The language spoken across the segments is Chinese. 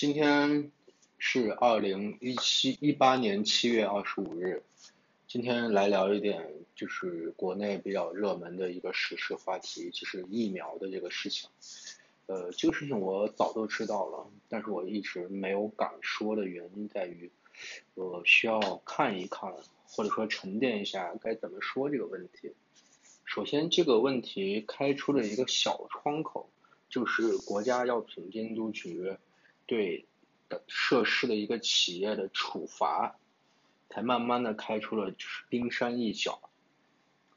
今天是二零一七一八年七月二十五日，今天来聊一点就是国内比较热门的一个时事话题，就是疫苗的这个事情。呃，这个事情我早都知道了，但是我一直没有敢说的原因在于，我需要看一看，或者说沉淀一下该怎么说这个问题。首先，这个问题开出了一个小窗口，就是国家药品监督局。对的涉事的一个企业的处罚，才慢慢的开出了就是冰山一角。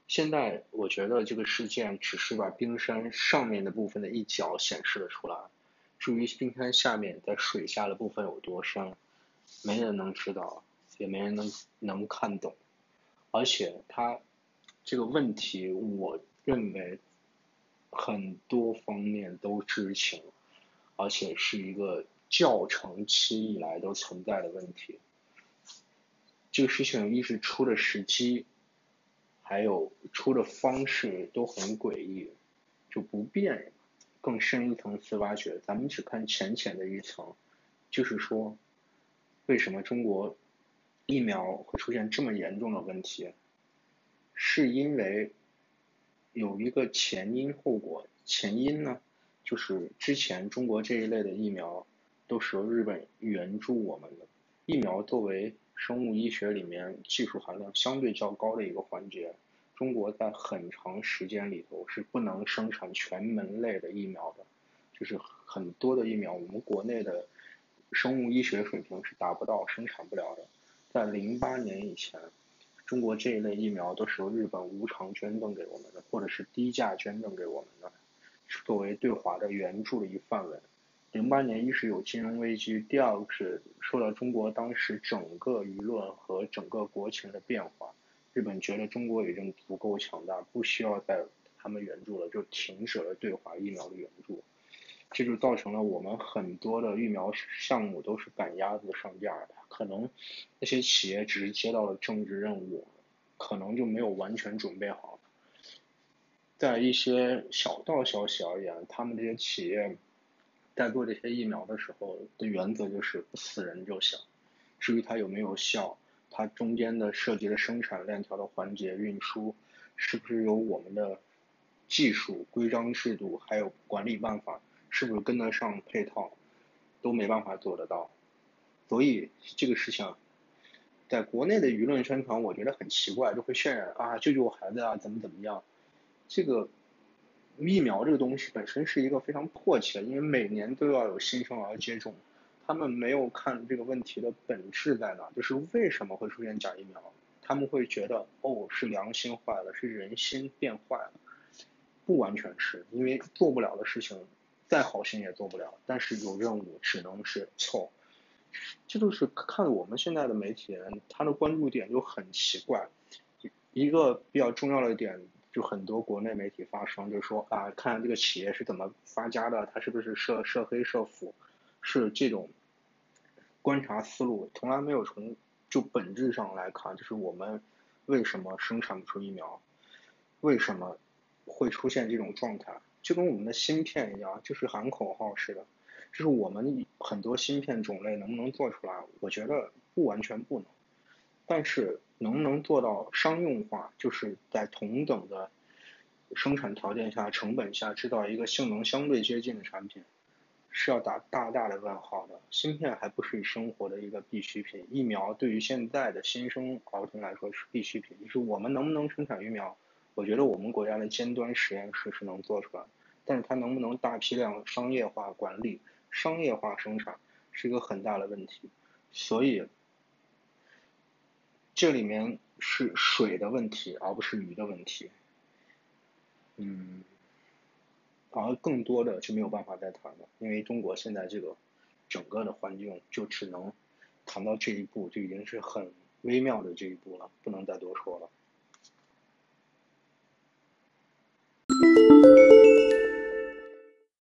现在我觉得这个事件只是把冰山上面的部分的一角显示了出来，至于冰山下面在水下的部分有多深，没人能知道，也没人能能看懂。而且他这个问题，我认为很多方面都知情，而且是一个。较长期以来都存在的问题，这个事情一是出的时机，还有出的方式都很诡异，就不便更深一层次挖掘。咱们只看浅浅的一层，就是说，为什么中国疫苗会出现这么严重的问题？是因为有一个前因后果，前因呢，就是之前中国这一类的疫苗。都是由日本援助我们的疫苗作为生物医学里面技术含量相对较高的一个环节，中国在很长时间里头是不能生产全门类的疫苗的，就是很多的疫苗我们国内的生物医学水平是达不到生产不了的。在零八年以前，中国这一类疫苗都是由日本无偿捐赠给我们的，或者是低价捐赠给我们的，作为对华的援助的一范围。零八年，一是有金融危机，第二个是受到中国当时整个舆论和整个国情的变化，日本觉得中国已经足够强大，不需要再他们援助了，就停止了对华疫苗的援助，这就造成了我们很多的疫苗项目都是赶鸭子上架的，可能那些企业只是接到了政治任务，可能就没有完全准备好，在一些小道消息而言，他们这些企业。在做这些疫苗的时候的原则就是不死人就行，至于它有没有效，它中间的涉及的生产链条的环节、运输，是不是有我们的技术、规章制度还有管理办法，是不是跟得上配套，都没办法做得到。所以这个事情，在国内的舆论宣传，我觉得很奇怪，就会渲染啊救救我孩子啊怎么怎么样，这个。疫苗这个东西本身是一个非常迫切，因为每年都要有新生儿接种，他们没有看这个问题的本质在哪，就是为什么会出现假疫苗？他们会觉得哦是良心坏了，是人心变坏了，不完全是因为做不了的事情，再好心也做不了，但是有任务只能是凑，这就是看我们现在的媒体人，他的关注点就很奇怪，一个比较重要的点。就很多国内媒体发声，就说啊，看这个企业是怎么发家的，他是不是涉涉黑涉腐，是这种观察思路，从来没有从就本质上来看，就是我们为什么生产不出疫苗，为什么会出现这种状态，就跟我们的芯片一样，就是喊口号似的，就是我们很多芯片种类能不能做出来，我觉得不完全不能。但是能不能做到商用化，就是在同等的生产条件下、成本下制造一个性能相对接近的产品，是要打大大的问号的。芯片还不是生活的一个必需品，疫苗对于现在的新生儿童来说是必需品。就是我们能不能生产疫苗，我觉得我们国家的尖端实验室是能做出来，但是它能不能大批量商业化管理、商业化生产，是一个很大的问题。所以。这里面是水的问题，而不是鱼的问题。嗯，反而更多的就没有办法再谈了，因为中国现在这个整个的环境就只能谈到这一步，就已经是很微妙的这一步了，不能再多说了。